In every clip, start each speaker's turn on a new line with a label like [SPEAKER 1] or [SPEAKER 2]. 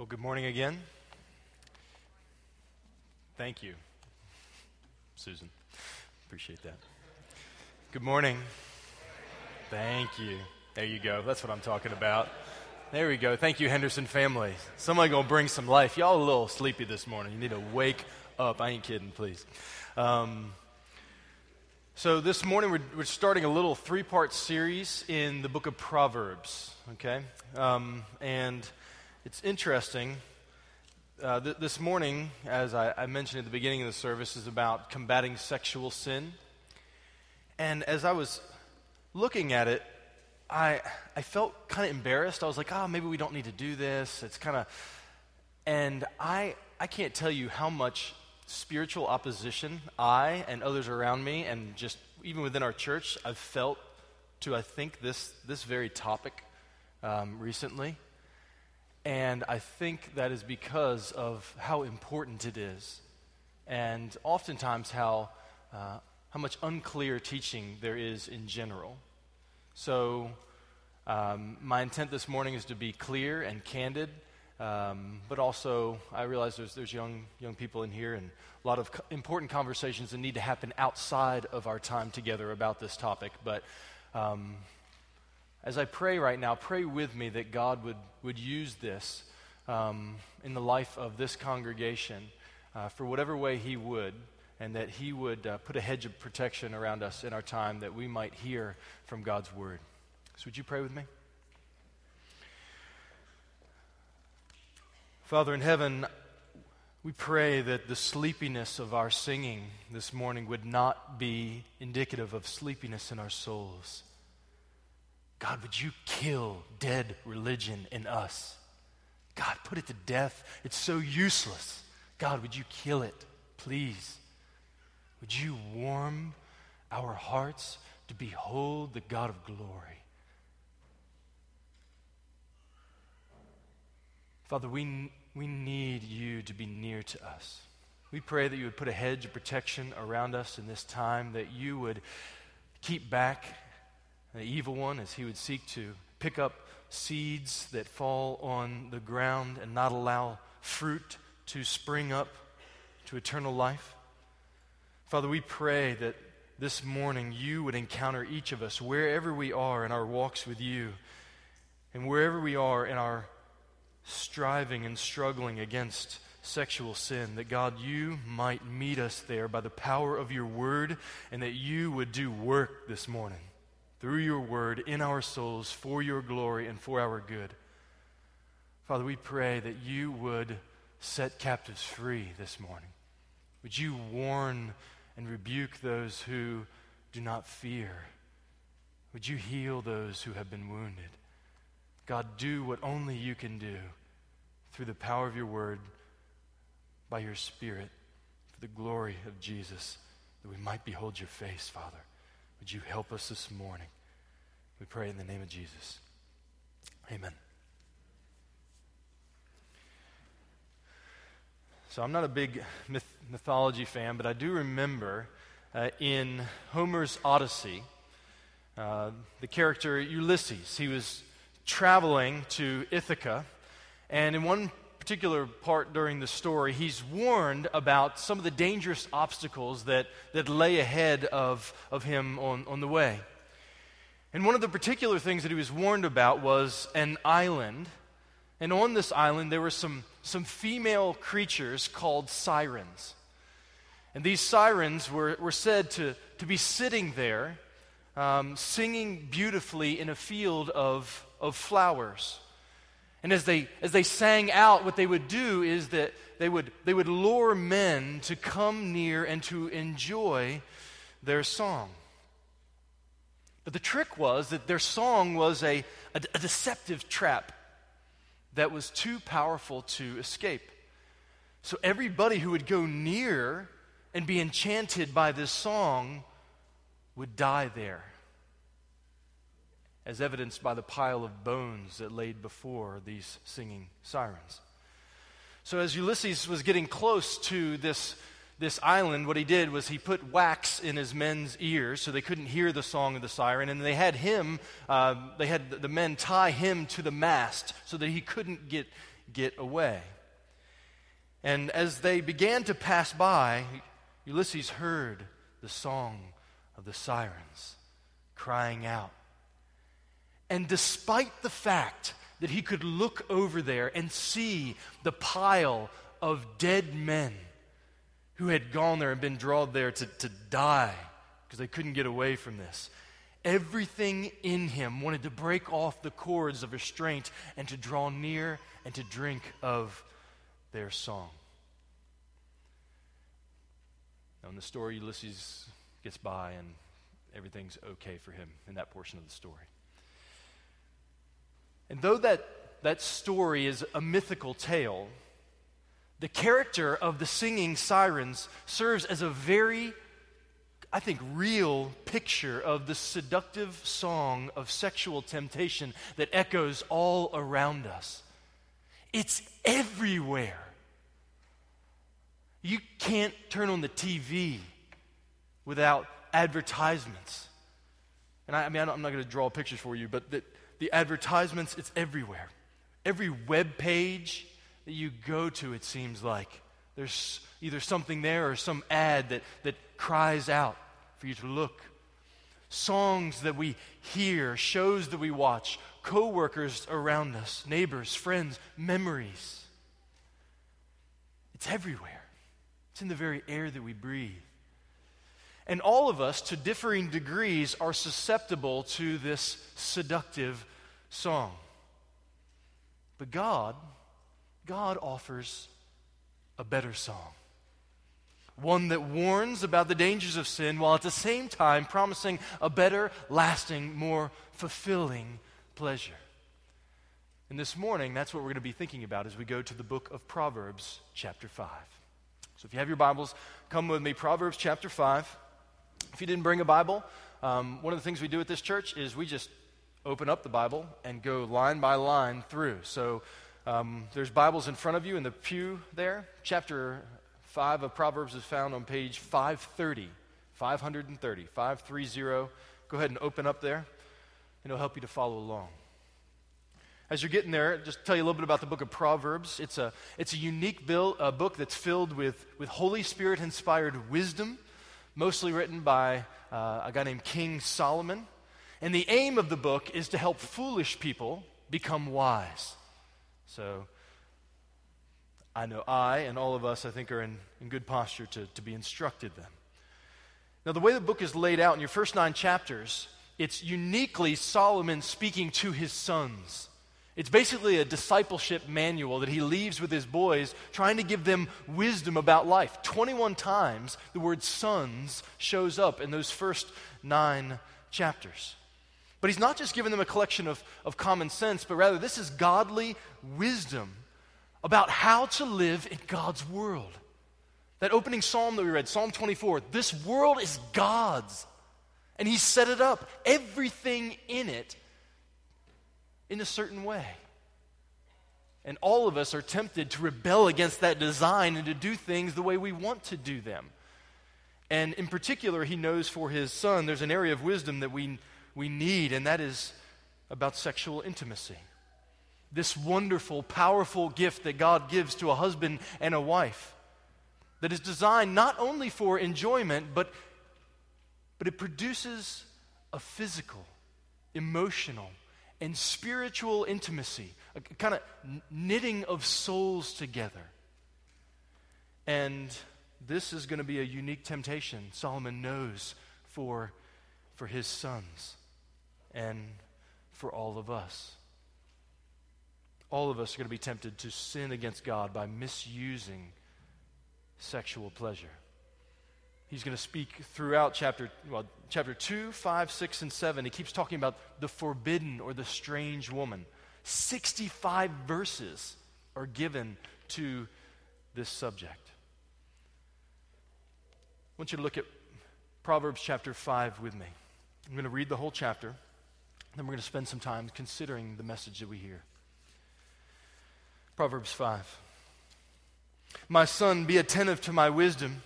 [SPEAKER 1] Well, good morning again. Thank you, Susan. Appreciate that. Good morning. Thank you. There you go. That's what I'm talking about. There we go. Thank you, Henderson family. Somebody gonna bring some life. Y'all a little sleepy this morning. You need to wake up. I ain't kidding, please. Um, so this morning we're, we're starting a little three-part series in the book of Proverbs. Okay, um, and it's interesting. Uh, th- this morning, as I, I mentioned at the beginning of the service, is about combating sexual sin. And as I was looking at it, I, I felt kind of embarrassed. I was like, oh, maybe we don't need to do this. It's kind of. And I, I can't tell you how much spiritual opposition I and others around me, and just even within our church, I've felt to, I think, this, this very topic um, recently. And I think that is because of how important it is, and oftentimes how, uh, how much unclear teaching there is in general. So, um, my intent this morning is to be clear and candid, um, but also I realize there's, there's young, young people in here and a lot of co- important conversations that need to happen outside of our time together about this topic. But um, as I pray right now, pray with me that God would, would use this um, in the life of this congregation uh, for whatever way He would, and that He would uh, put a hedge of protection around us in our time that we might hear from God's Word. So, would you pray with me? Father in heaven, we pray that the sleepiness of our singing this morning would not be indicative of sleepiness in our souls. God, would you kill dead religion in us? God, put it to death. It's so useless. God, would you kill it, please? Would you warm our hearts to behold the God of glory? Father, we, we need you to be near to us. We pray that you would put a hedge of protection around us in this time, that you would keep back the evil one as he would seek to pick up seeds that fall on the ground and not allow fruit to spring up to eternal life. Father, we pray that this morning you would encounter each of us wherever we are in our walks with you and wherever we are in our striving and struggling against sexual sin, that God, you might meet us there by the power of your word and that you would do work this morning through your word in our souls for your glory and for our good. Father, we pray that you would set captives free this morning. Would you warn and rebuke those who do not fear? Would you heal those who have been wounded? God, do what only you can do through the power of your word by your Spirit for the glory of Jesus, that we might behold your face, Father. Would you help us this morning? We pray in the name of Jesus. Amen. So, I'm not a big myth- mythology fan, but I do remember uh, in Homer's Odyssey, uh, the character Ulysses. He was traveling to Ithaca, and in one particular part during the story, he's warned about some of the dangerous obstacles that, that lay ahead of, of him on, on the way. And one of the particular things that he was warned about was an island. And on this island, there were some, some female creatures called sirens. And these sirens were, were said to, to be sitting there, um, singing beautifully in a field of, of flowers. And as they, as they sang out, what they would do is that they would, they would lure men to come near and to enjoy their song. But the trick was that their song was a, a, a deceptive trap that was too powerful to escape. So everybody who would go near and be enchanted by this song would die there as evidenced by the pile of bones that laid before these singing sirens. So, as Ulysses was getting close to this, this island, what he did was he put wax in his men's ears so they couldn't hear the song of the siren, and they had him, uh, they had the men tie him to the mast so that he couldn't get, get away. And as they began to pass by, Ulysses heard the song of the sirens crying out. And despite the fact that he could look over there and see the pile of dead men who had gone there and been drawn there to, to die because they couldn't get away from this, everything in him wanted to break off the cords of restraint and to draw near and to drink of their song. Now, in the story, Ulysses gets by and everything's okay for him in that portion of the story. And though that, that story is a mythical tale, the character of the singing sirens serves as a very, I think, real picture of the seductive song of sexual temptation that echoes all around us. It's everywhere. You can't turn on the TV without advertisements. And I, I mean, I'm not going to draw pictures for you, but the, the advertisements, it's everywhere. Every web page that you go to, it seems like, there's either something there or some ad that, that cries out for you to look. Songs that we hear, shows that we watch, coworkers around us, neighbors, friends, memories. It's everywhere. It's in the very air that we breathe. And all of us, to differing degrees, are susceptible to this seductive song. But God, God offers a better song. One that warns about the dangers of sin while at the same time promising a better, lasting, more fulfilling pleasure. And this morning, that's what we're going to be thinking about as we go to the book of Proverbs, chapter 5. So if you have your Bibles, come with me. Proverbs chapter 5. If you didn't bring a Bible, um, one of the things we do at this church is we just open up the Bible and go line by line through. So um, there's Bibles in front of you in the pew there. Chapter 5 of Proverbs is found on page 530. 530. 530. Go ahead and open up there, and it'll help you to follow along. As you're getting there, just tell you a little bit about the book of Proverbs. It's a, it's a unique bill, a book that's filled with, with Holy Spirit inspired wisdom, mostly written by uh, a guy named King Solomon. And the aim of the book is to help foolish people become wise. So I know I and all of us, I think, are in, in good posture to, to be instructed then. Now, the way the book is laid out in your first nine chapters, it's uniquely Solomon speaking to his sons. It's basically a discipleship manual that he leaves with his boys, trying to give them wisdom about life. 21 times the word sons shows up in those first nine chapters. But he's not just giving them a collection of, of common sense, but rather this is godly wisdom about how to live in God's world. That opening psalm that we read, Psalm 24, this world is God's. And he set it up, everything in it in a certain way. And all of us are tempted to rebel against that design and to do things the way we want to do them. And in particular, he knows for his son there's an area of wisdom that we, we need, and that is about sexual intimacy. This wonderful, powerful gift that God gives to a husband and a wife that is designed not only for enjoyment, but, but it produces a physical, emotional, and spiritual intimacy, a kind of knitting of souls together. And this is going to be a unique temptation Solomon knows for, for his sons and for all of us. All of us are going to be tempted to sin against God by misusing sexual pleasure. He's going to speak throughout chapter, well, chapter 2, 5, 6, and 7. He keeps talking about the forbidden or the strange woman. 65 verses are given to this subject. I want you to look at Proverbs chapter 5 with me. I'm going to read the whole chapter, then we're going to spend some time considering the message that we hear. Proverbs 5. My son, be attentive to my wisdom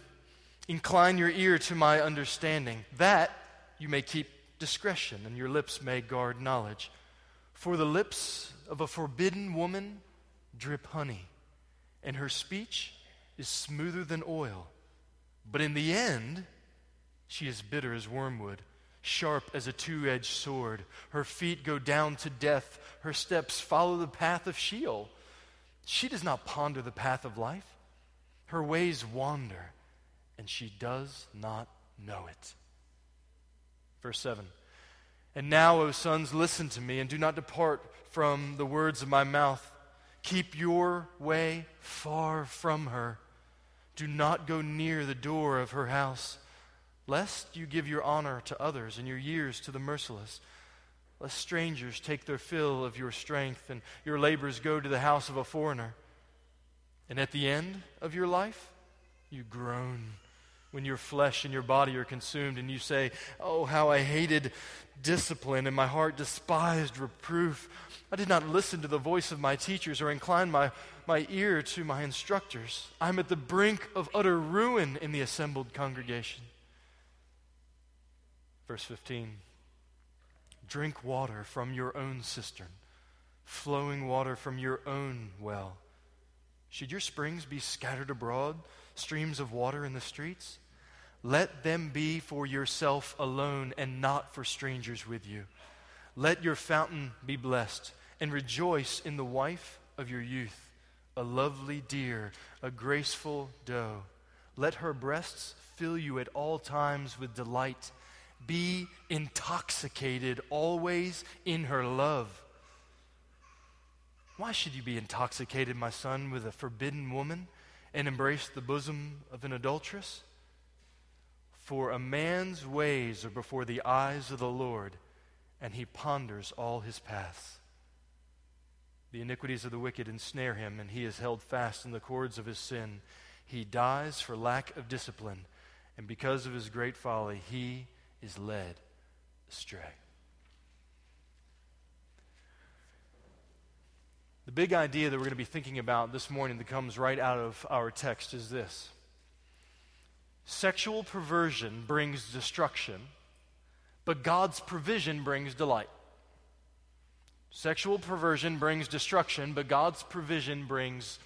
[SPEAKER 1] Incline your ear to my understanding, that you may keep discretion, and your lips may guard knowledge. For the lips of a forbidden woman drip honey, and her speech is smoother than oil. But in the end, she is bitter as wormwood, sharp as a two edged sword. Her feet go down to death, her steps follow the path of Sheol. She does not ponder the path of life, her ways wander, and she does not know it. Verse 7 And now, O sons, listen to me, and do not depart from the words of my mouth. Keep your way far from her. Do not go near the door of her house, lest you give your honor to others and your years to the merciless. Lest strangers take their fill of your strength and your labors go to the house of a foreigner. And at the end of your life, you groan when your flesh and your body are consumed and you say, Oh, how I hated discipline and my heart despised reproof. I did not listen to the voice of my teachers or incline my, my ear to my instructors. I'm at the brink of utter ruin in the assembled congregation. Verse 15 Drink water from your own cistern, flowing water from your own well. Should your springs be scattered abroad, streams of water in the streets? Let them be for yourself alone and not for strangers with you. Let your fountain be blessed, and rejoice in the wife of your youth, a lovely deer, a graceful doe. Let her breasts fill you at all times with delight. Be intoxicated always in her love. Why should you be intoxicated, my son, with a forbidden woman and embrace the bosom of an adulteress? For a man's ways are before the eyes of the Lord, and he ponders all his paths. The iniquities of the wicked ensnare him, and he is held fast in the cords of his sin. He dies for lack of discipline, and because of his great folly, he is led astray. The big idea that we're going to be thinking about this morning that comes right out of our text is this Sexual perversion brings destruction, but God's provision brings delight. Sexual perversion brings destruction, but God's provision brings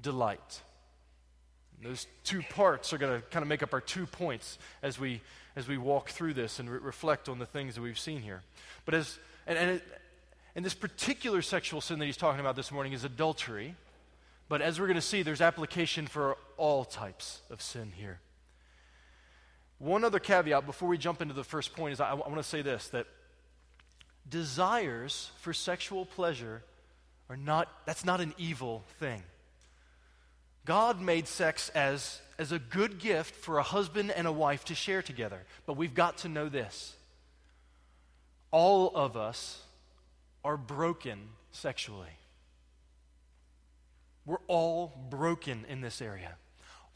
[SPEAKER 1] delight. And those two parts are going to kind of make up our two points as we as we walk through this and re- reflect on the things that we've seen here. But as and, and, it, and this particular sexual sin that he's talking about this morning is adultery. But as we're going to see, there's application for all types of sin here. One other caveat before we jump into the first point is I, I want to say this that desires for sexual pleasure are not, that's not an evil thing. God made sex as, as a good gift for a husband and a wife to share together. But we've got to know this all of us are broken sexually. We're all broken in this area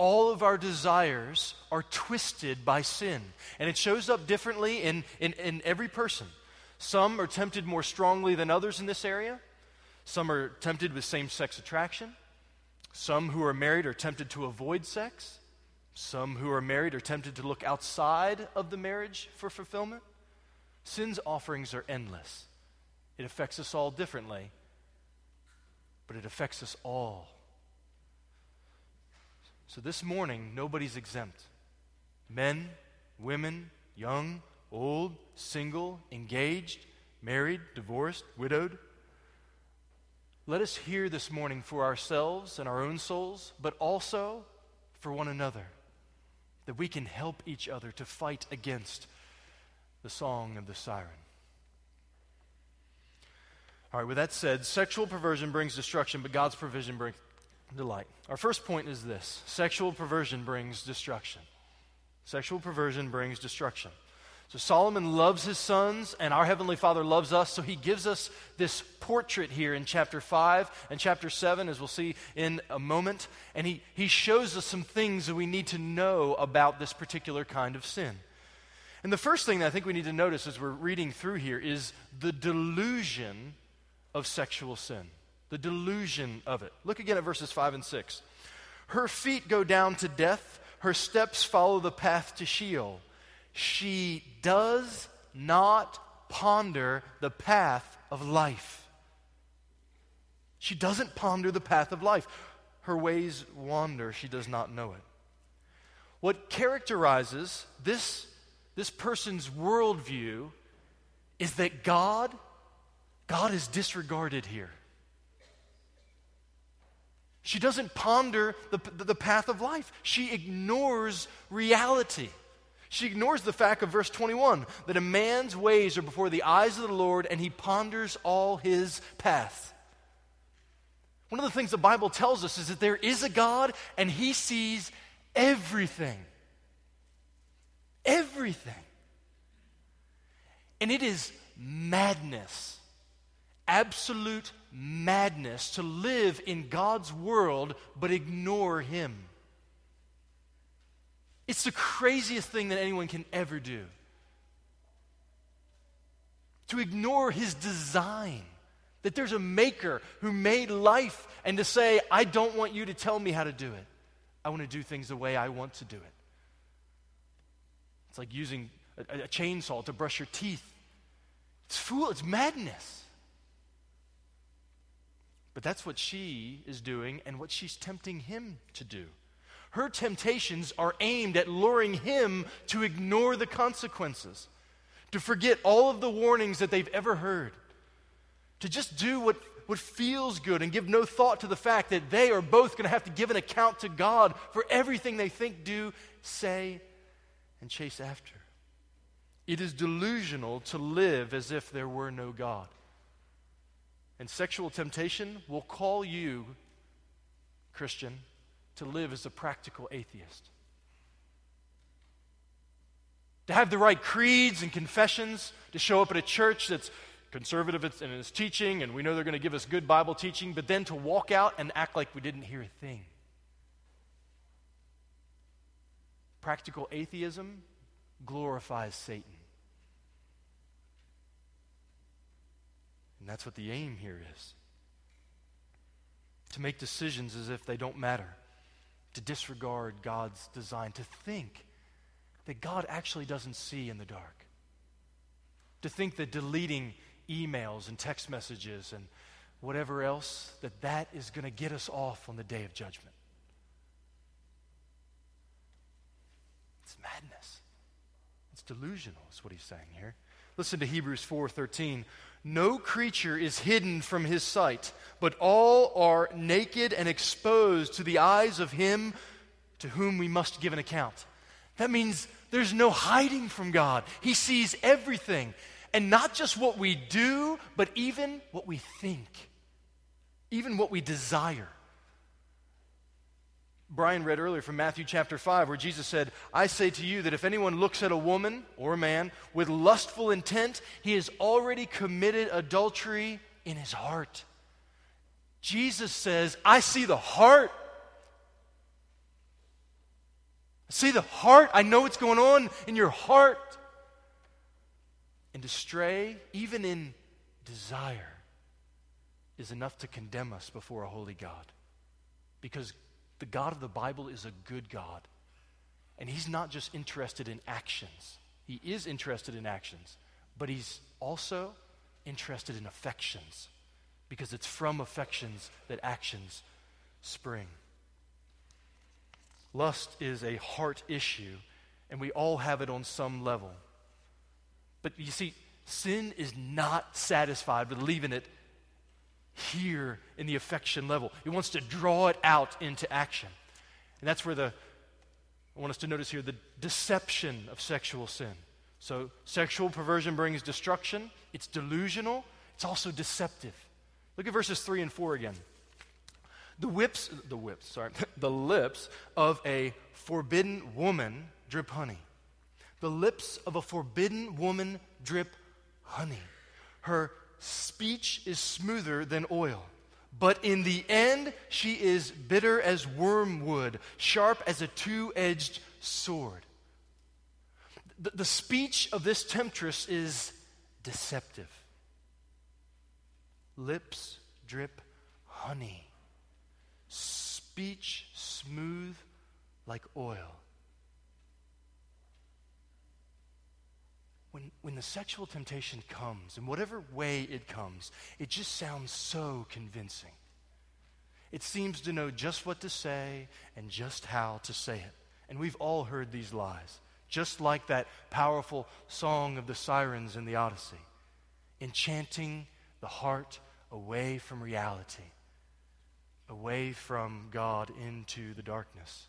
[SPEAKER 1] all of our desires are twisted by sin. And it shows up differently in, in, in, every person. Some are tempted more strongly than others in this area. Some are tempted with same sex attraction. Some who are married are tempted to avoid sex. Some who are married are tempted to look outside of the marriage for fulfillment. Sin's offerings are endless. It affects us all differently, but it affects us all so this morning, nobody's exempt. Men, women, young, old, single, engaged, married, divorced, widowed. Let us hear this morning for ourselves and our own souls, but also for one another, that we can help each other to fight against the song of the siren. All right, with that said, sexual perversion brings destruction, but God's provision brings, delight. Our first point is this sexual perversion brings destruction. Sexual perversion brings destruction. So Solomon loves his sons, and our Heavenly Father loves us, so he gives us this portrait here in chapter 5 and chapter 7, as we'll see in a moment. And he, he shows us some things that we need to know about this particular kind of sin. And the first thing that I think we need to notice as we're reading through here is the delusion of sexual sin the delusion of it. Look again at verses 5 and 6. Her feet go down to death, her steps follow the path to Sheol. She does not ponder the path of life. She doesn't ponder the path of life. Her ways wander, she does not know it. What characterizes this, this person's worldview is that God, God is disregarded here. She doesn't ponder the, the path of life. She ignores reality. She ignores the fact of verse 21 that a man's ways are before the eyes of the Lord and he ponders all his paths. One of the things the Bible tells us is that there is a God and he sees everything. Everything. And it is madness, absolute madness to live in God's world but ignore him. It's the craziest thing that anyone can ever do. To ignore his design, that there's a maker who made life, and to say, I don't want you to tell me how to do it. I want to do things the way I want to do it. It's like using a, a chainsaw to brush your teeth. It's fool, it's madness. But that's what she is doing and what she's tempting him to do. Her temptations are aimed at luring him to ignore the consequences, to forget all of the warnings that they've ever heard, to just do what, what feels good and give no thought to the fact that they are both going to have to give an account to God for everything they think, do, say, and chase after. It is delusional to live as if there were no God. And sexual temptation will call you, Christian, to live as a practical atheist. To have the right creeds and confessions, to show up at a church that's conservative in its teaching, and we know they're going to give us good Bible teaching, but then to walk out and act like we didn't hear a thing. Practical atheism glorifies Satan. And that's what the aim here is to make decisions as if they don't matter to disregard God's design, to think that God actually doesn't see in the dark, to think that deleting emails and text messages and whatever else, that that is going to get us off on the day of judgment. It's madness. It's delusional, is what he's saying here. Listen to Hebrews 4:13. No creature is hidden from his sight, but all are naked and exposed to the eyes of him to whom we must give an account. That means there's no hiding from God. He sees everything, and not just what we do, but even what we think, even what we desire. Brian read earlier from Matthew chapter 5, where Jesus said, I say to you that if anyone looks at a woman or a man with lustful intent, he has already committed adultery in his heart. Jesus says, I see the heart. I see the heart. I know what's going on in your heart. And to stray, even in desire, is enough to condemn us before a holy God. Because the God of the Bible is a good God. And He's not just interested in actions, He is interested in actions, but He's also interested in affections because it's from affections that actions spring. Lust is a heart issue, and we all have it on some level. But you see, sin is not satisfied with leaving it here in the affection level. It wants to draw it out into action. And that's where the, I want us to notice here the deception of sexual sin. So, sexual perversion brings destruction, it's delusional, it's also deceptive. Look at verses 3 and 4 again. The whips, the whips, sorry, the lips of a forbidden woman drip honey. The lips of a forbidden woman drip honey. Her speech is smoother than oil. But in the end, she is bitter as wormwood, sharp as a two edged sword. The, the, speech of this temptress is deceptive. Lips drip honey, speech smooth like oil. When, when the sexual temptation comes, in whatever way it comes, it just sounds so convincing. It seems to know just what to say and just how to say it. And we've all heard these lies, just like that powerful song of the sirens in the Odyssey, enchanting the heart away from reality, away from God into the darkness.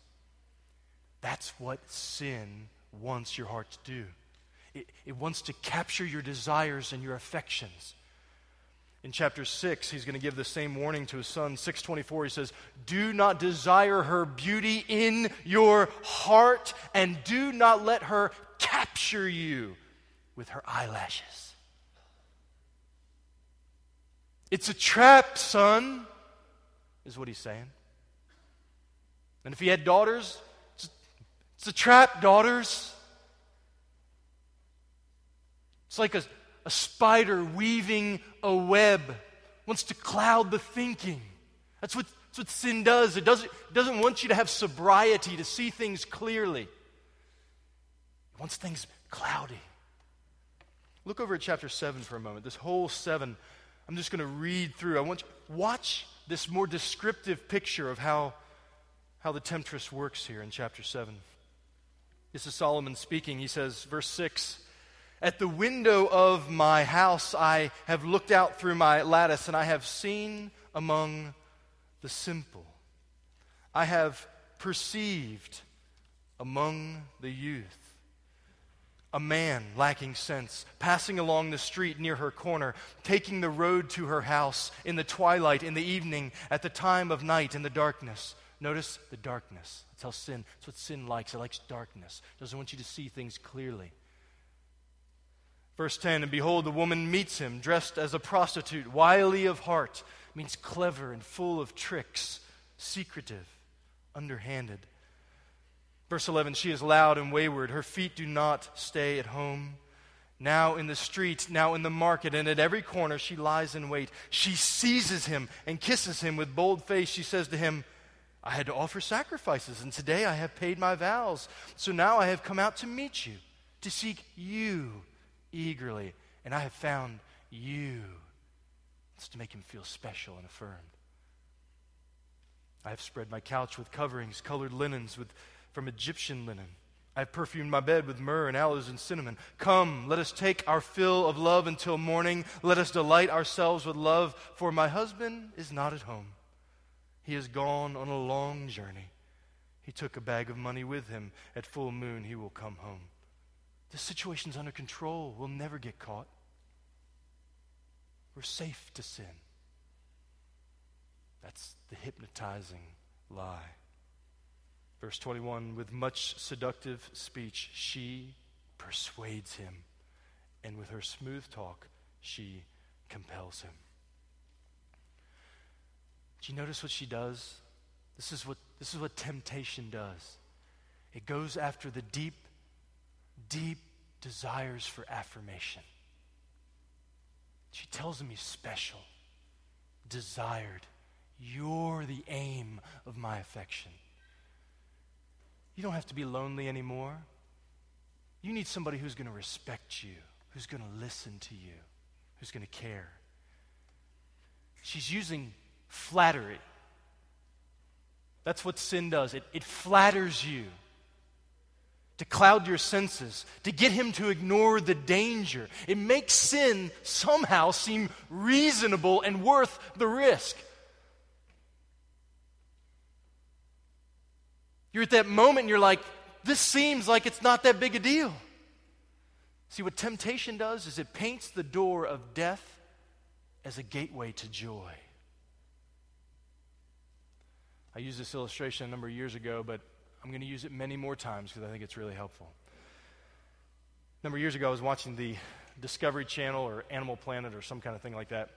[SPEAKER 1] That's what sin wants your heart to do. It, it wants to capture your desires and your affections. In chapter 6, he's going to give the same warning to his son. 624, he says, Do not desire her beauty in your heart, and do not let her capture you with her eyelashes. It's a trap, son, is what he's saying. And if he had daughters, it's, it's a trap, daughters. It's like a, a spider weaving a web, wants to cloud the thinking. That's what, that's what sin does. It doesn't, it doesn't want you to have sobriety, to see things clearly. It wants things cloudy. Look over at chapter 7 for a moment. This whole 7, I'm just going to read through. I want you watch this more descriptive picture of how, how the temptress works here in chapter 7. This is Solomon speaking. He says, verse 6 at the window of my house, I have looked out through my lattice, and I have seen among the simple. I have perceived among the youth a man lacking sense, passing along the street near her corner, taking the road to her house in the twilight, in the evening, at the time of night, in the darkness. Notice the darkness. That's how sin, that's what sin likes. It likes darkness. It doesn't want you to see things clearly. Verse 10 And behold, the woman meets him, dressed as a prostitute, wily of heart, means clever and full of tricks, secretive, underhanded. Verse 11 She is loud and wayward, her feet do not stay at home. Now in the street, now in the market, and at every corner she lies in wait. She seizes him and kisses him with bold face. She says to him, I had to offer sacrifices, and today I have paid my vows. So now I have come out to meet you, to seek you eagerly, and I have found you. It's to make him feel special and affirmed. I have spread my couch with coverings, colored linens with, from Egyptian linen. I have perfumed my bed with myrrh and aloes and cinnamon. Come, let us take our fill of love until morning. Let us delight ourselves with love, for my husband is not at home. He has gone on a long journey. He took a bag of money with him. At full moon, he will come home. The situation's under control. We'll never get caught. We're safe to sin. That's the hypnotizing lie. Verse 21 With much seductive speech, she persuades him, and with her smooth talk, she compels him. Do you notice what she does? This is what, this is what temptation does. It goes after the deep deep desires for affirmation. She tells him he's special, desired. You're the aim of my affection. You don't have to be lonely anymore. You need somebody who's going to respect you, who's going to listen to you, who's going to care. She's using flattery. That's what sin does. It, it flatters you to cloud your senses, to get him to ignore the danger. It makes sin somehow seem reasonable and worth the risk. You're at that moment and you're like, this seems like it's not that big a deal. See, what temptation does is it paints the door of death as a gateway to joy. I used this illustration a number of years ago, but I'm going to use it many more times because I think it's really helpful. A number of years ago, I was watching the Discovery Channel or Animal Planet or some kind of thing like that.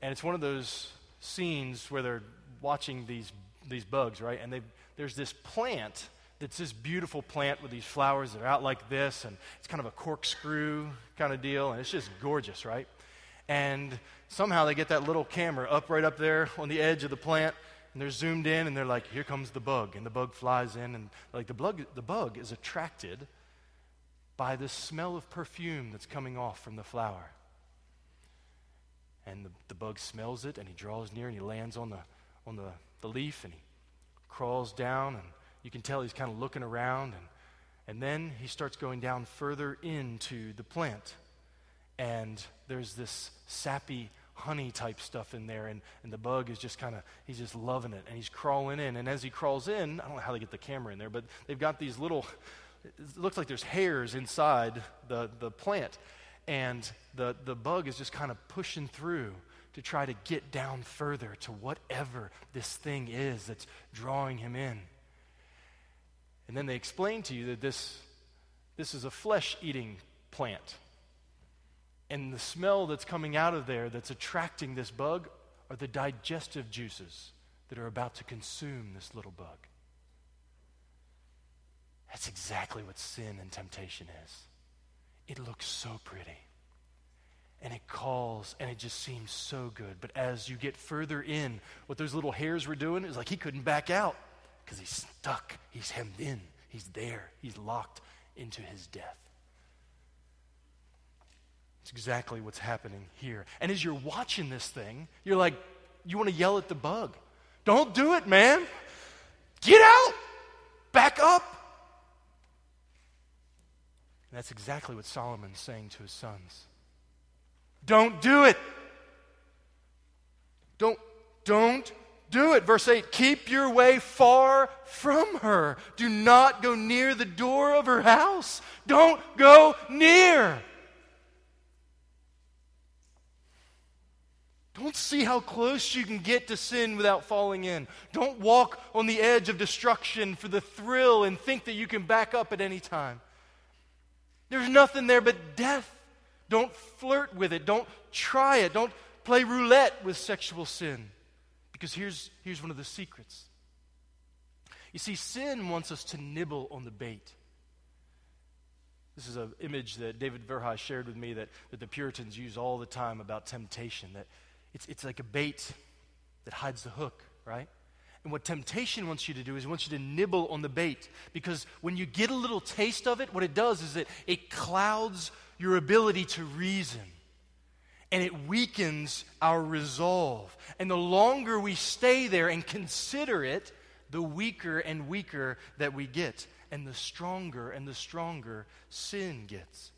[SPEAKER 1] And it's one of those scenes where they're watching these, these bugs, right? And there's this plant that's this beautiful plant with these flowers that are out like this, and it's kind of a corkscrew kind of deal, and it's just gorgeous, right? And somehow they get that little camera up right up there on the edge of the plant, and they're zoomed in and they're like, here comes the bug. And the bug flies in, and like the bug, the bug is attracted by the smell of perfume that's coming off from the flower. And the, the bug smells it and he draws near and he lands on the, on the, the leaf and he crawls down, and you can tell he's kind of looking around. And, and then he starts going down further into the plant. And there's this sappy honey type stuff in there, and, and the bug is just kind of, he's just loving it. And he's crawling in. And as he crawls in, I don't know how they get the camera in there, but they've got these little, it looks like there's hairs inside the, the plant. And the, the bug is just kind of pushing through to try to get down further to whatever this thing is that's drawing him in. And then they explain to you that this, this is a flesh eating plant. And the smell that's coming out of there that's attracting this bug are the digestive juices that are about to consume this little bug. That's exactly what sin and temptation is. It looks so pretty and it calls and it just seems so good. But as you get further in, what those little hairs were doing is like he couldn't back out because he's stuck, he's hemmed in, he's there, he's locked into his death. It's exactly what's happening here. And as you're watching this thing, you're like, you want to yell at the bug. Don't do it, man. Get out. Back up. And that's exactly what Solomon's saying to his sons. Don't do it. Don't, don't do it. Verse 8 Keep your way far from her. Do not go near the door of her house. Don't go near. Don't see how close you can get to sin without falling in. Don't walk on the edge of destruction for the thrill and think that you can back up at any time. There's nothing there but death. Don't flirt with it. Don't try it. Don't play roulette with sexual sin. Because here's, here's one of the secrets. You see, sin wants us to nibble on the bait. This is an image that David Verhey shared with me that, that the Puritans use all the time about temptation. That it's, it's like a bait that hides the hook, right? And what temptation wants you to do is it wants you to nibble on the bait. Because when you get a little taste of it, what it does is that it clouds your ability to reason. And it weakens our resolve. And the longer we stay there and consider it, the weaker and weaker that we get. And the stronger and the stronger sin gets.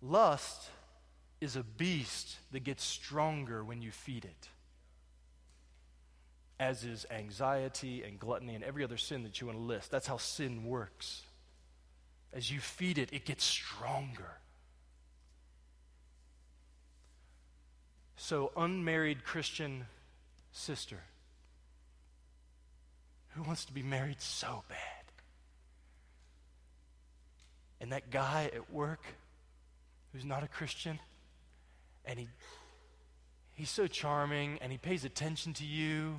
[SPEAKER 1] Lust is a beast that gets stronger when you feed it, as is anxiety and gluttony and every other sin that you want to list. That's how sin works. As you feed it, it gets stronger. So, unmarried Christian sister who wants to be married so bad, and that guy at work who's not a Christian, and he, he's so charming, and he pays attention to you,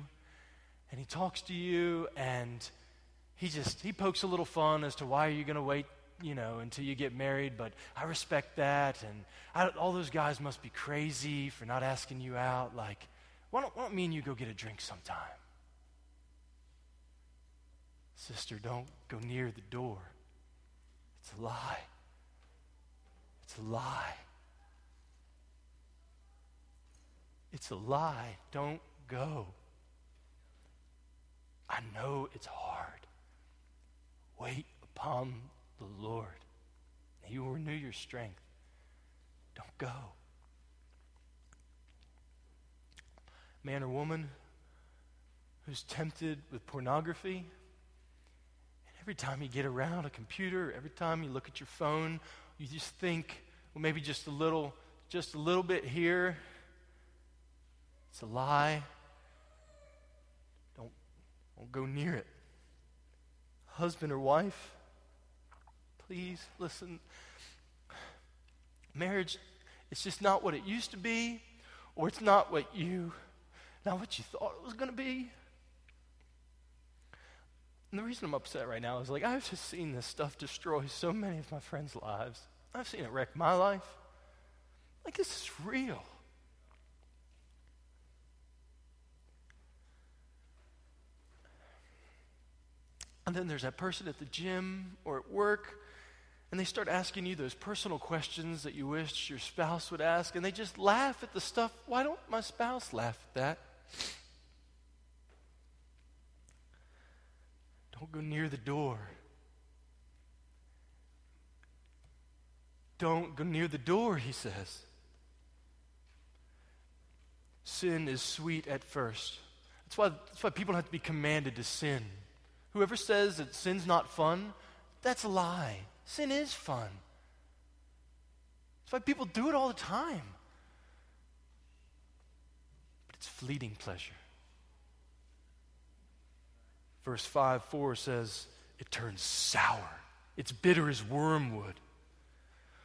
[SPEAKER 1] and he talks to you, and he just he pokes a little fun as to why are you going to wait you know, until you get married, but I respect that. And I, all those guys must be crazy for not asking you out. Like, why don't, why don't me and you go get a drink sometime? Sister, don't go near the door. It's a lie. It's a lie. It's a lie. Don't go. I know it's hard. Wait upon the Lord. He will renew your strength. Don't go. Man or woman who's tempted with pornography, and every time you get around a computer, every time you look at your phone, you just think, well, maybe just a little, just a little bit here. It's a lie. Don't, don't go near it. Husband or wife, please listen. Marriage, it's just not what it used to be, or it's not what you, not what you thought it was going to be. And the reason I'm upset right now is like I've just seen this stuff destroy so many of my friends' lives. I've seen it wreck my life. Like this is real. And then there's that person at the gym or at work, and they start asking you those personal questions that you wish your spouse would ask, and they just laugh at the stuff. Why don't my spouse laugh at that? Don't go near the door. Don't go near the door, he says. Sin is sweet at first. That's why, that's why people have to be commanded to sin. Whoever says that sin's not fun, that's a lie. Sin is fun. That's why people do it all the time. But it's fleeting pleasure. Verse 5 4 says, It turns sour. It's bitter as wormwood.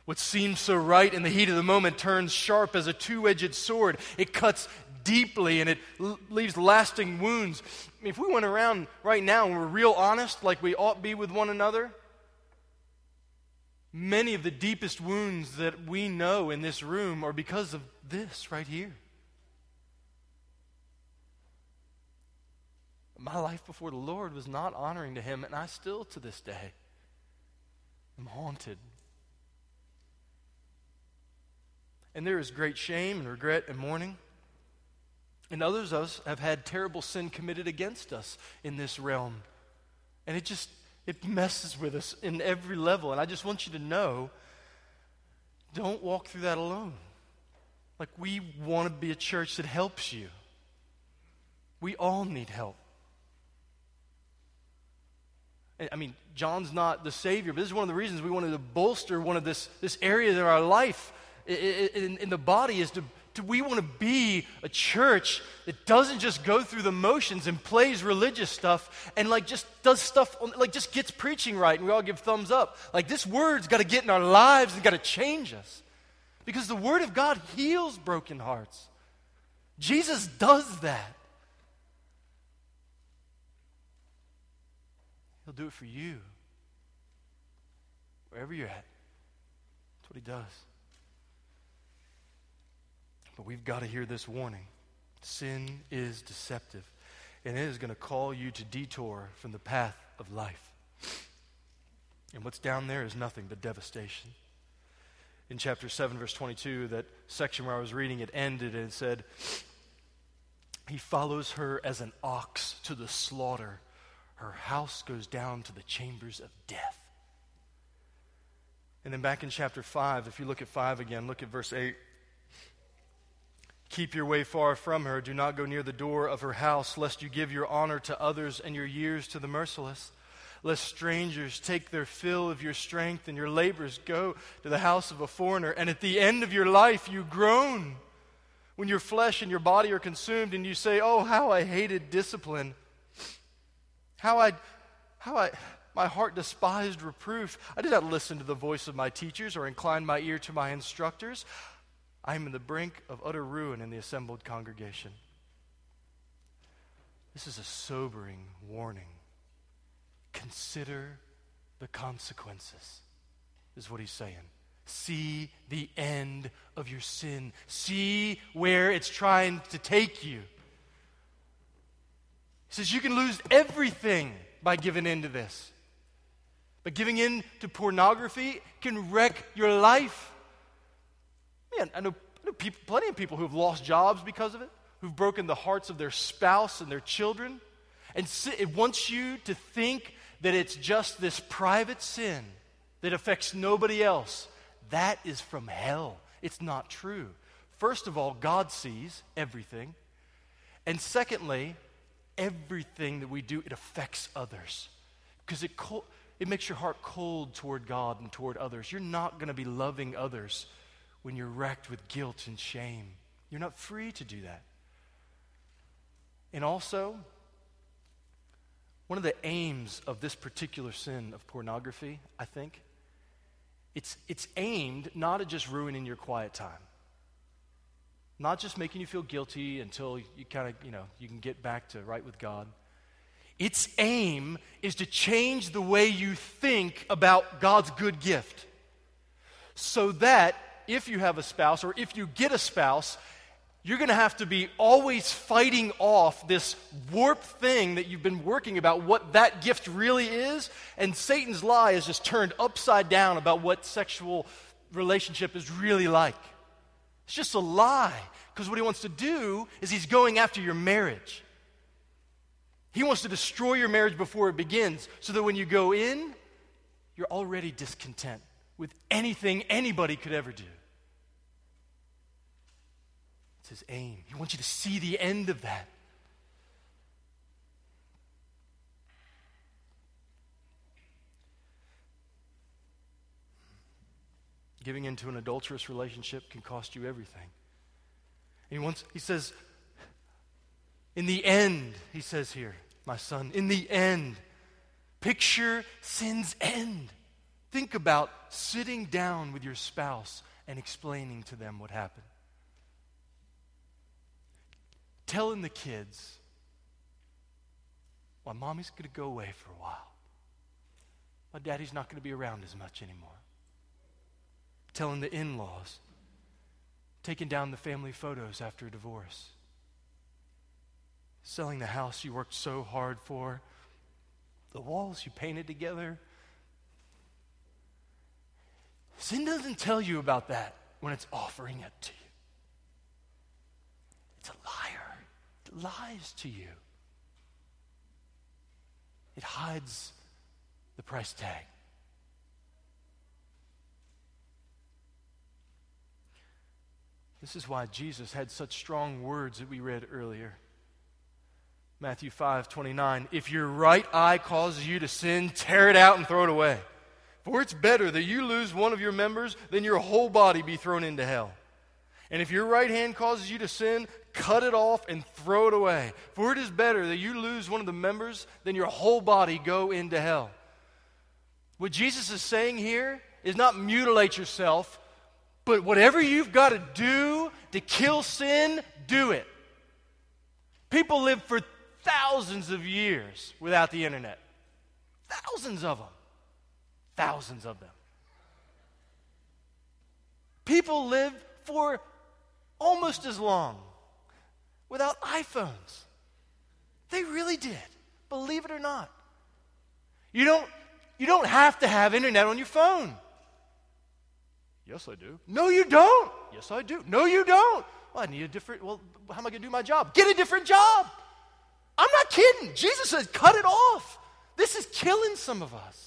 [SPEAKER 1] What seems so right in the heat of the moment turns sharp as a two edged sword. It cuts deeply and it l- leaves lasting wounds. I mean, if we went around right now and were real honest, like we ought be with one another, many of the deepest wounds that we know in this room are because of this right here. My life before the Lord was not honoring to Him, and I still to this day am haunted and there is great shame and regret and mourning. And others of us have had terrible sin committed against us in this realm. And it just, it messes with us in every level. And I just want you to know don't walk through that alone. Like, we want to be a church that helps you. We all need help. I mean, John's not the Savior, but this is one of the reasons we wanted to bolster one of this, this area of our life in, in the body is to, to we want to be a church that doesn't just go through the motions and plays religious stuff and like just does stuff on, like just gets preaching right and we all give thumbs up. Like this word's got to get in our lives and got to change us. Because the word of god heals broken hearts. Jesus does that. He'll do it for you wherever you're at. That's what he does but we've got to hear this warning sin is deceptive, and it is going to call you to detour from the path of life. And what's down there is nothing but devastation. In chapter 7, verse 22, that section where I was reading, it ended and it said, He follows her as an ox to the slaughter. Her house goes down to the chambers of death. And then back in chapter 5, if you look at 5 again, look at verse 8. Keep your way far from her. Do not go near the door of her house, lest you give your honor to others and your years to the merciless. Lest strangers take their fill of your strength and your labors go to the house of a foreigner. And at the end of your life, you groan when your flesh and your body are consumed and you say, Oh, how I hated discipline. How I, how I, my heart despised reproof. I did not listen to the voice of my teachers or incline my ear to my instructors. I am on the brink of utter ruin in the assembled congregation. This is a sobering warning. Consider the consequences, is what he's saying. See the end of your sin, see where it's trying to take you. He says you can lose everything by giving in to this. But giving in to pornography can wreck your life. Man, I know, I know people, plenty of people who have lost jobs because of it, who've broken the hearts of their spouse and their children. And it wants you to think that it's just this private sin that affects nobody else. That is from hell. It's not true. First of all, God sees everything. And secondly, everything that we do, it affects others. Because it, it makes your heart cold toward God and toward others. You're not going to be loving others when you're wrecked with guilt and shame. You're not free to do that. And also, one of the aims of this particular sin of pornography, I think, it's, it's aimed not at just ruining your quiet time, not just making you feel guilty until you kind of, you know, you can get back to right with God. Its aim is to change the way you think about God's good gift so that if you have a spouse or if you get a spouse, you're going to have to be always fighting off this warped thing that you've been working about what that gift really is. And Satan's lie is just turned upside down about what sexual relationship is really like. It's just a lie because what he wants to do is he's going after your marriage. He wants to destroy your marriage before it begins so that when you go in, you're already discontent with anything anybody could ever do. It's his aim. He wants you to see the end of that. Giving into an adulterous relationship can cost you everything. And he wants, he says, in the end, he says here, my son, in the end, picture sin's end. Think about sitting down with your spouse and explaining to them what happened. Telling the kids, well, mommy's going to go away for a while. My daddy's not going to be around as much anymore telling the in laws, taking down the family photos after a divorce, selling the house you worked so hard for, the walls you painted together. Sin doesn't tell you about that when it's offering it to you. It's a liar. It lies to you. It hides the price tag. This is why Jesus had such strong words that we read earlier. Matthew 5 29. If your right eye causes you to sin, tear it out and throw it away. For it's better that you lose one of your members than your whole body be thrown into hell. And if your right hand causes you to sin, cut it off and throw it away. For it is better that you lose one of the members than your whole body go into hell. What Jesus is saying here is not mutilate yourself, but whatever you've got to do to kill sin, do it. People live for thousands of years without the internet. Thousands of them. Thousands of them. People live for almost as long without iPhones. They really did, believe it or not. You don't, you don't have to have internet on your phone. Yes, I do. No, you don't. Yes, I do. No, you don't. Well, I need a different, well, how am I going to do my job? Get a different job. I'm not kidding. Jesus says, cut it off. This is killing some of us.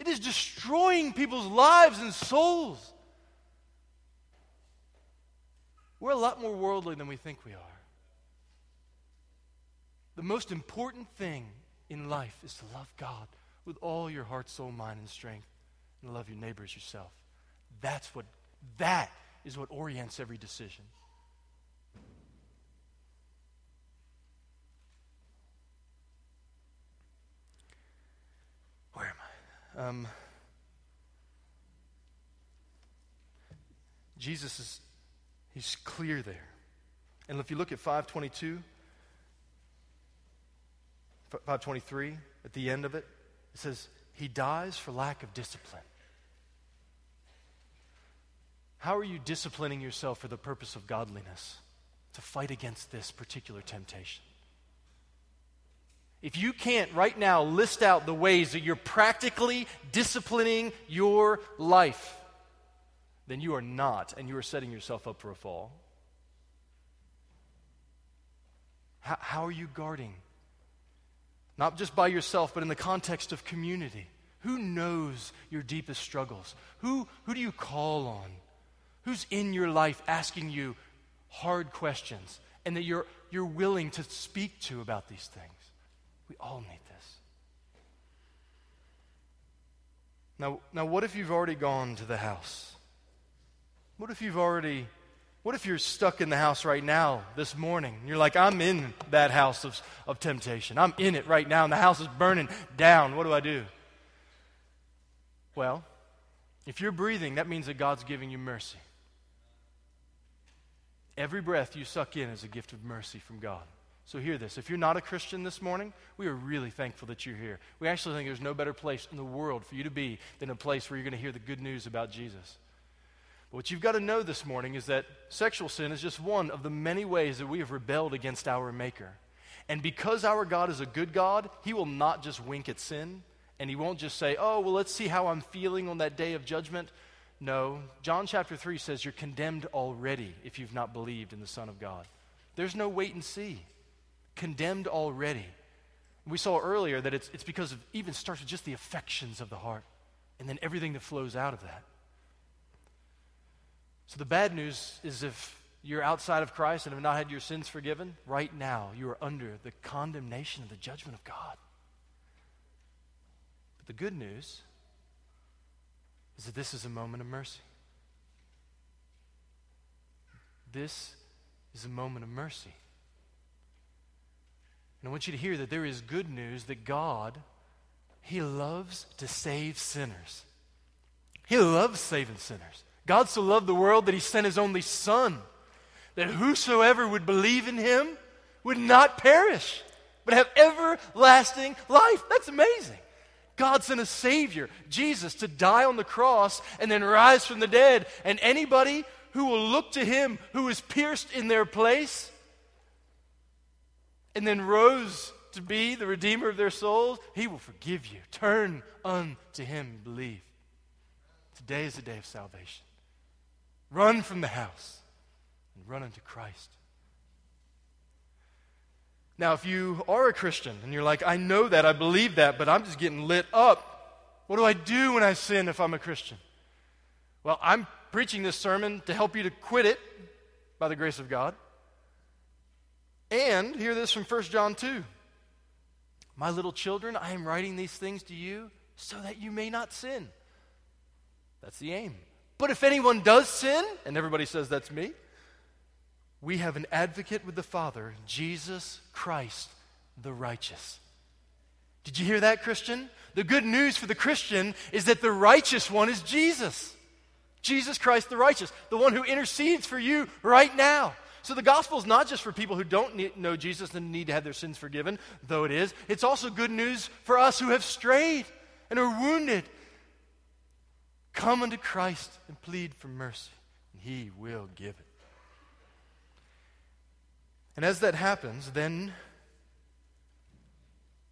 [SPEAKER 1] It is destroying people's lives and souls. We're a lot more worldly than we think we are. The most important thing in life is to love God with all your heart, soul, mind, and strength and love your neighbors yourself. That's what, that is what orients every decision. Um, Jesus is, he's clear there. And if you look at 522, 523, at the end of it, it says, He dies for lack of discipline. How are you disciplining yourself for the purpose of godliness to fight against this particular temptation? If you can't right now list out the ways that you're practically disciplining your life, then you are not, and you are setting yourself up for a fall. How, how are you guarding? Not just by yourself, but in the context of community. Who knows your deepest struggles? Who, who do you call on? Who's in your life asking you hard questions and that you're, you're willing to speak to about these things? We all need this. Now, now, what if you've already gone to the house? What if you've already, what if you're stuck in the house right now, this morning? You're like, I'm in that house of, of temptation. I'm in it right now, and the house is burning down. What do I do? Well, if you're breathing, that means that God's giving you mercy. Every breath you suck in is a gift of mercy from God. So hear this. If you're not a Christian this morning, we are really thankful that you're here. We actually think there's no better place in the world for you to be than a place where you're going to hear the good news about Jesus. But what you've got to know this morning is that sexual sin is just one of the many ways that we have rebelled against our Maker. And because our God is a good God, He will not just wink at sin, and He won't just say, oh, well, let's see how I'm feeling on that day of judgment. No, John chapter 3 says you're condemned already if you've not believed in the Son of God. There's no wait and see. Condemned already. We saw earlier that it's, it's because of, even starts with just the affections of the heart and then everything that flows out of that. So the bad news is if you're outside of Christ and have not had your sins forgiven, right now you are under the condemnation and the judgment of God. But the good news is that this is a moment of mercy. This is a moment of mercy. And I want you to hear that there is good news that God, He loves to save sinners. He loves saving sinners. God so loved the world that He sent His only Son, that whosoever would believe in Him would not perish, but have everlasting life. That's amazing. God sent a Savior, Jesus, to die on the cross and then rise from the dead. And anybody who will look to Him who was pierced in their place and then rose to be the Redeemer of their souls, He will forgive you. Turn unto Him believe. Today is the day of salvation. Run from the house and run unto Christ. Now, if you are a Christian and you're like, I know that, I believe that, but I'm just getting lit up, what do I do when I sin if I'm a Christian? Well, I'm preaching this sermon to help you to quit it by the grace of God. And hear this from 1 John 2. My little children, I am writing these things to you so that you may not sin. That's the aim. But if anyone does sin, and everybody says that's me, we have an advocate with the Father, Jesus Christ the righteous. Did you hear that, Christian? The good news for the Christian is that the righteous one is Jesus. Jesus Christ the righteous, the one who intercedes for you right now. So the gospel is not just for people who don't need, know Jesus and need to have their sins forgiven, though it is. It's also good news for us who have strayed and are wounded. Come unto Christ and plead for mercy, and he will give it. And as that happens, then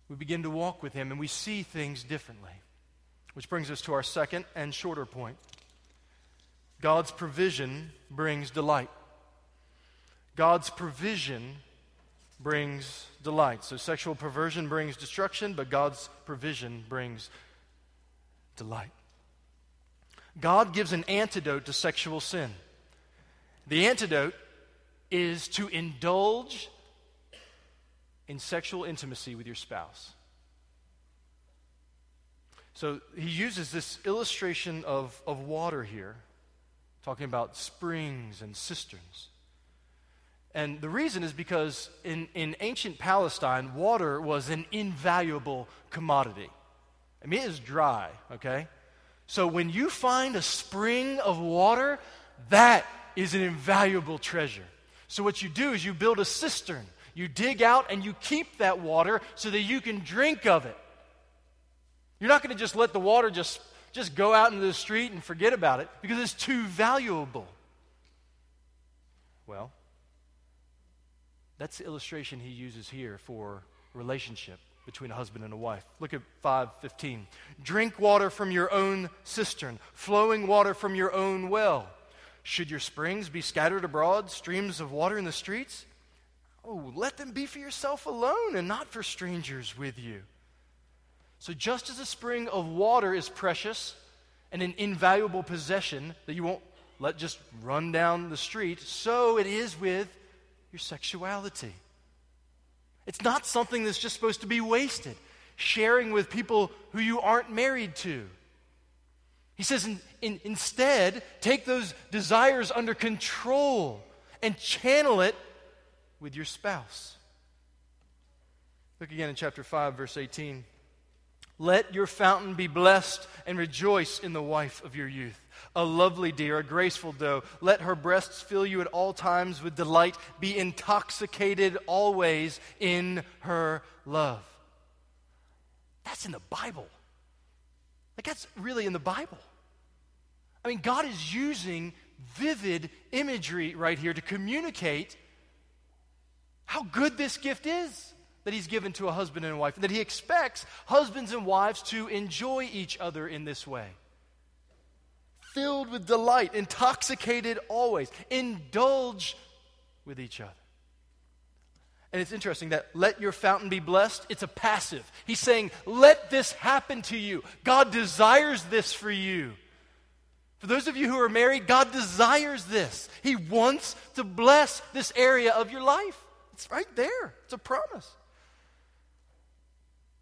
[SPEAKER 1] we begin to walk with him and we see things differently. Which brings us to our second and shorter point. God's provision brings delight. God's provision brings delight. So sexual perversion brings destruction, but God's provision brings delight. God gives an antidote to sexual sin. The antidote is to indulge in sexual intimacy with your spouse. So he uses this illustration of, of water here, talking about springs and cisterns. And the reason is because in, in ancient Palestine, water was an invaluable commodity. I mean, it is dry, okay? So when you find a spring of water, that is an invaluable treasure. So what you do is you build a cistern. You dig out and you keep that water so that you can drink of it. You're not going to just let the water just, just go out into the street and forget about it because it's too valuable. Well, that's the illustration he uses here for relationship between a husband and a wife. Look at 5:15. Drink water from your own cistern, flowing water from your own well. Should your springs be scattered abroad, streams of water in the streets? Oh, let them be for yourself alone and not for strangers with you. So just as a spring of water is precious and an invaluable possession that you won't let just run down the street, so it is with your sexuality. It's not something that's just supposed to be wasted, sharing with people who you aren't married to. He says, in, in, instead, take those desires under control and channel it with your spouse. Look again in chapter 5, verse 18. Let your fountain be blessed and rejoice in the wife of your youth a lovely deer, a graceful doe. Let her breasts fill you at all times with delight. Be intoxicated always in her love. That's in the Bible. Like, that's really in the Bible. I mean, God is using vivid imagery right here to communicate how good this gift is that He's given to a husband and a wife, and that He expects husbands and wives to enjoy each other in this way filled with delight, intoxicated always. Indulge with each other. And it's interesting that let your fountain be blessed, it's a passive. He's saying, let this happen to you. God desires this for you. For those of you who are married, God desires this. He wants to bless this area of your life. It's right there, it's a promise.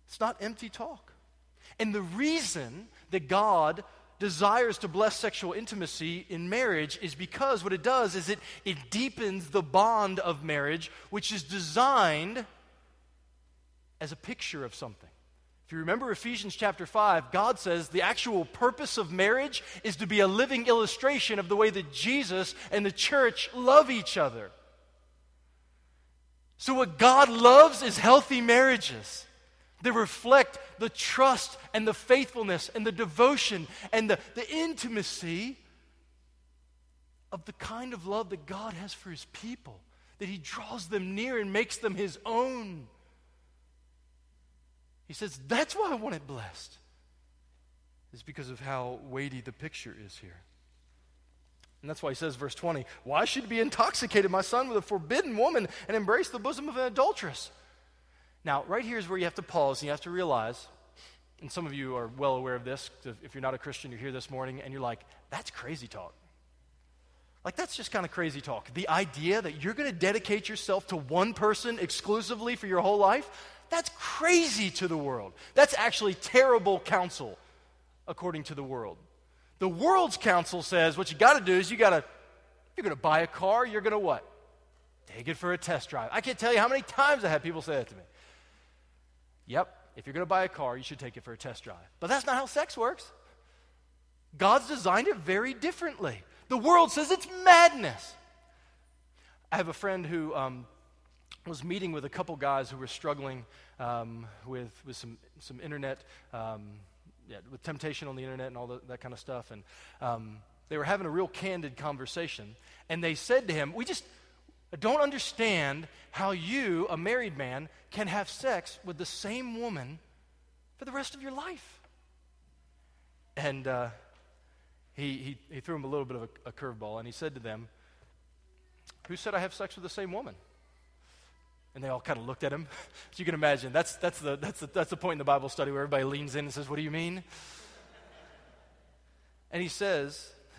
[SPEAKER 1] It's not empty talk. And the reason that God desires to bless sexual intimacy in marriage is because what it does is it, it deepens the bond of marriage, which is designed as a picture of something. If you remember Ephesians chapter 5, God says the actual purpose of marriage is to be a living illustration of the way that Jesus and the church love each other. So, what God loves is healthy marriages that reflect the trust and the faithfulness and the devotion and the, the intimacy of the kind of love that God has for his people, that he draws them near and makes them his own. He says, That's why I want it blessed, is because of how weighty the picture is here. And that's why he says, verse 20, Why should be intoxicated, my son, with a forbidden woman and embrace the bosom of an adulteress? Now, right here is where you have to pause and you have to realize, and some of you are well aware of this, if you're not a Christian, you're here this morning and you're like, that's crazy talk. Like, that's just kind of crazy talk. The idea that you're going to dedicate yourself to one person exclusively for your whole life, that's crazy to the world. That's actually terrible counsel, according to the world. The world's counsel says what you got to do is you got to, you're going to buy a car, you're going to what? Take it for a test drive. I can't tell you how many times I had people say that to me. Yep, if you're going to buy a car, you should take it for a test drive. But that's not how sex works. God's designed it very differently. The world says it's madness. I have a friend who um, was meeting with a couple guys who were struggling um, with, with some, some internet, um, yeah, with temptation on the internet and all the, that kind of stuff. And um, they were having a real candid conversation. And they said to him, We just, I don't understand how you, a married man, can have sex with the same woman for the rest of your life. And uh, he, he, he, threw him a little bit of a, a curveball, and he said to them, Who said I have sex with the same woman? And they all kind of looked at him. As you can imagine, that's, that's, the, that's, the, that's the point in the Bible study where everybody leans in and says, What do you mean? And he says,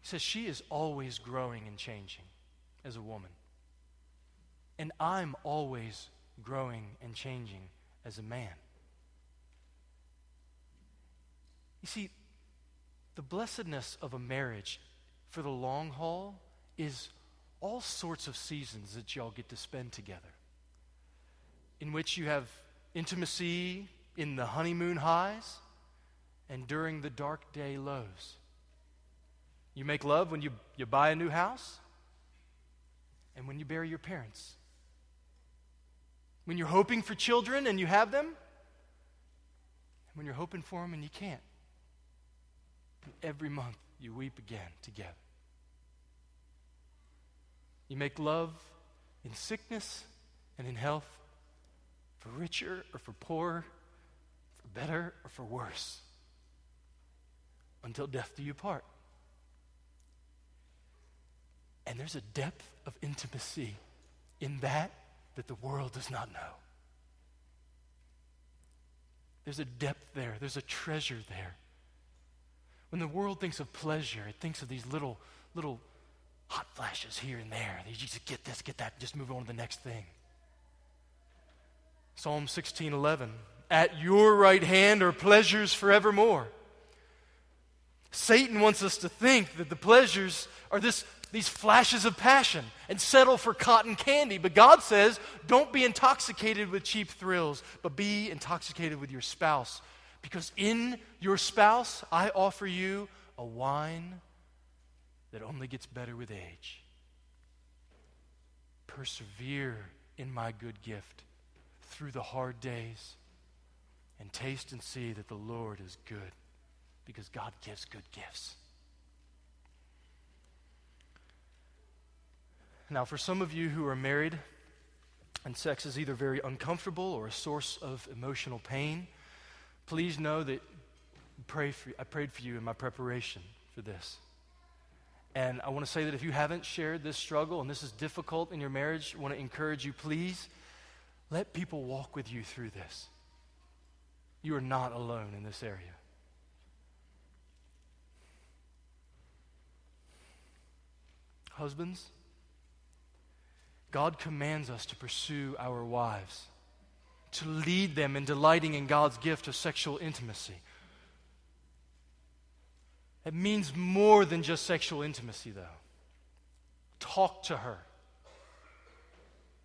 [SPEAKER 1] He says, She is always growing and changing as a woman. And I'm always growing and changing as a man. You see, the blessedness of a marriage for the long haul is all sorts of seasons that y'all get to spend together, in which you have intimacy in the honeymoon highs and during the dark day lows. You make love when you, you buy a new house and when you bury your parents. When you're hoping for children and you have them, and when you're hoping for them and you can't. And every month you weep again together. You make love in sickness and in health, for richer or for poorer, for better or for worse, until death do you part. And there's a depth of intimacy in that that the world does not know. There's a depth there, there's a treasure there. When the world thinks of pleasure, it thinks of these little, little hot flashes here and there. You just get this, get that, just move on to the next thing. Psalm 16:11, at your right hand are pleasures forevermore. Satan wants us to think that the pleasures are this these flashes of passion and settle for cotton candy. But God says, don't be intoxicated with cheap thrills, but be intoxicated with your spouse. Because in your spouse, I offer you a wine that only gets better with age. Persevere in my good gift through the hard days and taste and see that the Lord is good because God gives good gifts. Now, for some of you who are married and sex is either very uncomfortable or a source of emotional pain, please know that pray for, I prayed for you in my preparation for this. And I want to say that if you haven't shared this struggle and this is difficult in your marriage, I want to encourage you, please let people walk with you through this. You are not alone in this area. Husbands, God commands us to pursue our wives, to lead them in delighting in God's gift of sexual intimacy. It means more than just sexual intimacy, though. Talk to her,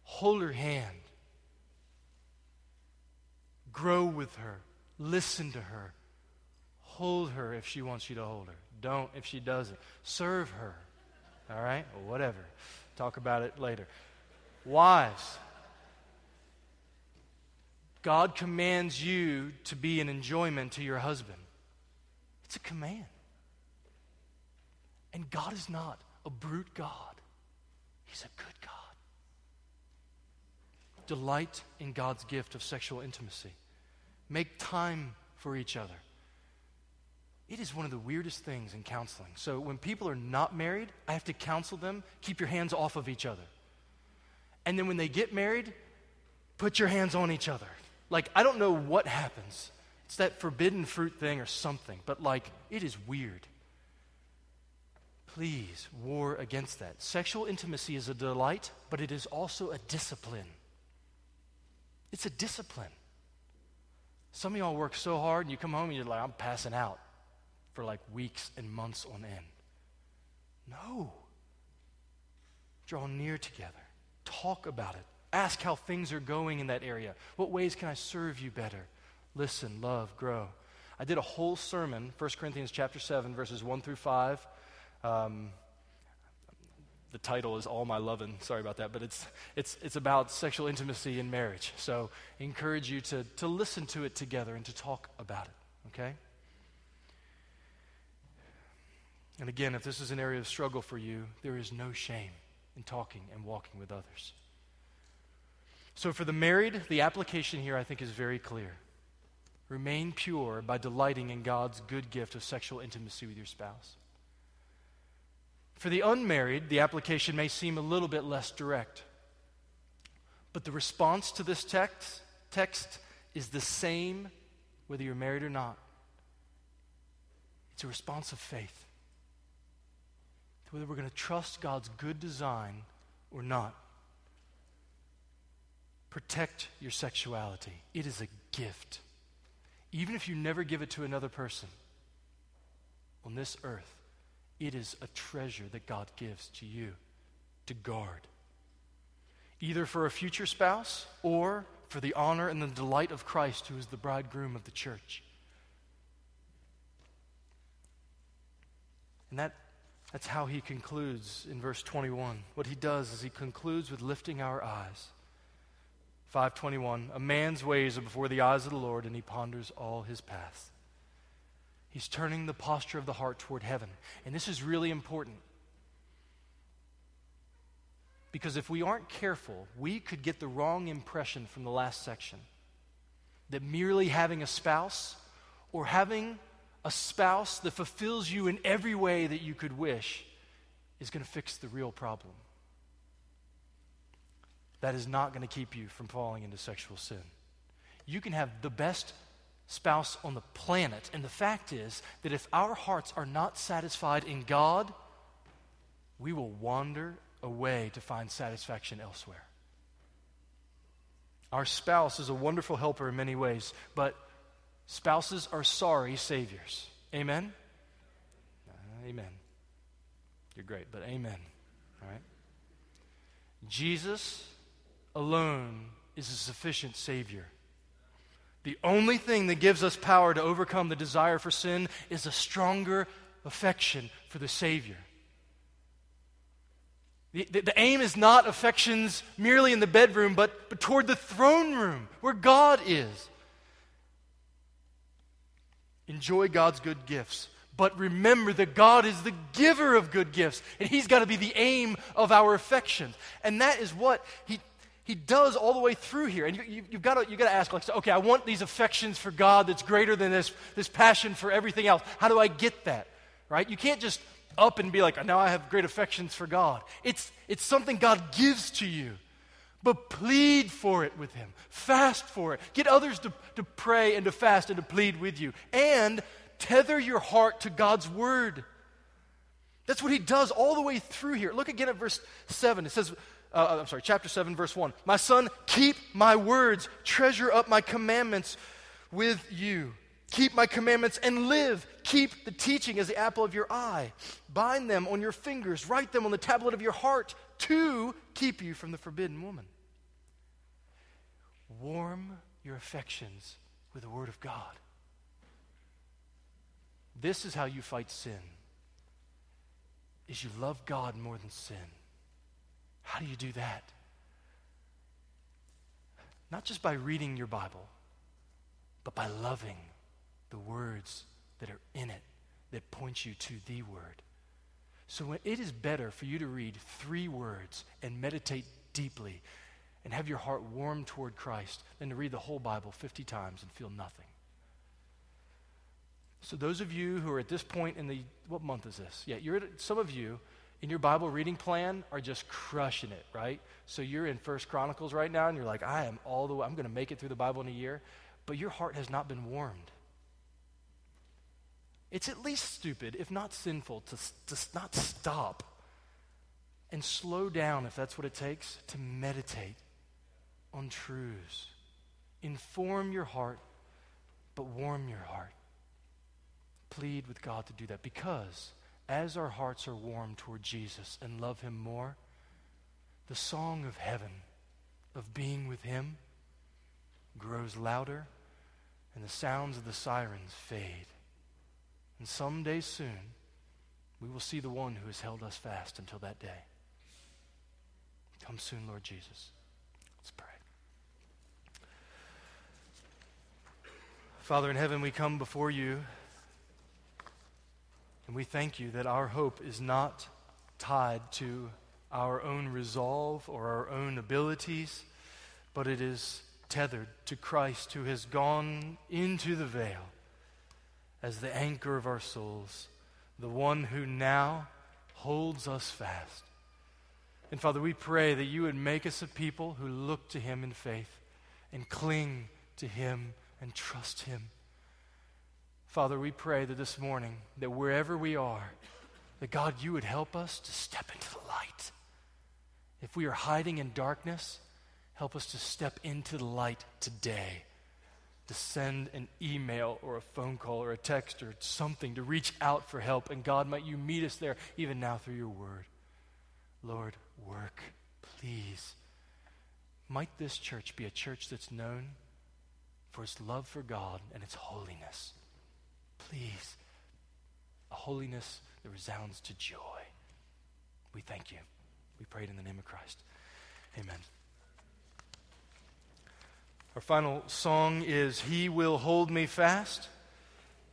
[SPEAKER 1] hold her hand, grow with her, listen to her, hold her if she wants you to hold her. Don't if she doesn't. Serve her. All right? Whatever. Talk about it later. Wives, God commands you to be an enjoyment to your husband. It's a command. And God is not a brute God, He's a good God. Delight in God's gift of sexual intimacy. Make time for each other. It is one of the weirdest things in counseling. So, when people are not married, I have to counsel them keep your hands off of each other. And then when they get married, put your hands on each other. Like, I don't know what happens. It's that forbidden fruit thing or something, but like, it is weird. Please war against that. Sexual intimacy is a delight, but it is also a discipline. It's a discipline. Some of y'all work so hard and you come home and you're like, I'm passing out for like weeks and months on end. No. Draw near together. Talk about it. Ask how things are going in that area. What ways can I serve you better? Listen, love, grow. I did a whole sermon, 1 Corinthians chapter 7, verses 1 through 5. Um, the title is All My Lovin'. Sorry about that, but it's, it's, it's about sexual intimacy in marriage. So I encourage you to, to listen to it together and to talk about it, okay? And again, if this is an area of struggle for you, there is no shame in talking and walking with others. So, for the married, the application here I think is very clear. Remain pure by delighting in God's good gift of sexual intimacy with your spouse. For the unmarried, the application may seem a little bit less direct. But the response to this text, text is the same whether you're married or not. It's a response of faith whether we're going to trust God's good design or not. Protect your sexuality. It is a gift. Even if you never give it to another person on this earth, it is a treasure that God gives to you to guard. Either for a future spouse or for the honor and the delight of Christ, who is the bridegroom of the church. And that that's how he concludes in verse 21. What he does is he concludes with lifting our eyes. 521 A man's ways are before the eyes of the Lord, and he ponders all his paths. He's turning the posture of the heart toward heaven. And this is really important. Because if we aren't careful, we could get the wrong impression from the last section that merely having a spouse or having a spouse that fulfills you in every way that you could wish is going to fix the real problem. That is not going to keep you from falling into sexual sin. You can have the best spouse on the planet, and the fact is that if our hearts are not satisfied in God, we will wander away to find satisfaction elsewhere. Our spouse is a wonderful helper in many ways, but Spouses are sorry saviors. Amen? Uh, amen. You're great, but amen. All right? Jesus alone is a sufficient Savior. The only thing that gives us power to overcome the desire for sin is a stronger affection for the Savior. The, the, the, aim is not affections merely in the bedroom, but, but toward the throne room where God is. Enjoy God's good gifts. But remember that God is the giver of good gifts, and He's got to be the aim of our affections. And that is what He, he does all the way through here. And you, you, have got to, you've got to ask, like, okay, I want these affections for God that's greater than this, this passion for everything else. How do I get that? Right? You can't just up and be like, now I have great affections for God. It's, it's something God gives to you. But plead for it with Him. Fast for it. Get others to, to pray and to fast and to plead with you. And tether your heart to God's Word. That's what He does all the way through here. Look again at verse 7. It says, uh, uh I'm sorry, chapter 7, verse 1. My son, keep my words, treasure up my commandments with you. Keep my commandments and live. Keep the teaching as the apple of your eye. Bind them on your fingers, write them on the tablet of your heart to keep you from the forbidden woman. Warm your affections with the Word of God. This is how you fight sin. Is you love God more than sin. How do you do that? Not just by reading your Bible, but by loving the words that are in it that point you to the Word. So it is better for you to read three words and meditate deeply and have your heart warm toward Christ than to read the whole Bible 50 times and feel nothing. So those of you who are at this point in the what month is this? Yeah, you're at, some of you in your Bible reading plan are just crushing it, right? So you're in First Chronicles right now and you're like, I am all the way I'm going to make it through the Bible in a year, but your heart has not been warmed. It's at least stupid, if not sinful, to, to not stop and slow down, if that's what it takes, to meditate on truths. Inform your heart, but warm your heart. Plead with God to do that because as our hearts are warmed toward Jesus and love Him more, the song of heaven, of being with Him, grows louder and the sounds of the sirens fade. And someday soon, we will see the one who has held us fast until that day. Come soon, Lord Jesus. Let's pray. Father in heaven, we come before you and we thank you that our hope is not tied to our own resolve or our own abilities, but it is tethered to Christ who has gone into the veil as the anchor of our souls, the one who now holds us fast. And Father, we pray that you would make us a people who look to him in faith and cling to him and trust him. Father, we pray that this morning, that wherever we are, that God, you would help us to step into the light. If we are hiding in darkness, help us to step into the light today to send an email or a phone call or a text or something to reach out for help. And God, might you meet us there even now through your word. Lord, work, please. Might this church be a church that's known for its love for God and its holiness? Please, a holiness that resounds to joy. We thank you. We pray it in the name of Christ. Amen. Our final song is He Will Hold Me Fast,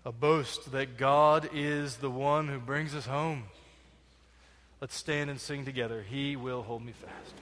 [SPEAKER 1] a boast that God is the one who brings us home. Let's stand and sing together. He will hold me fast.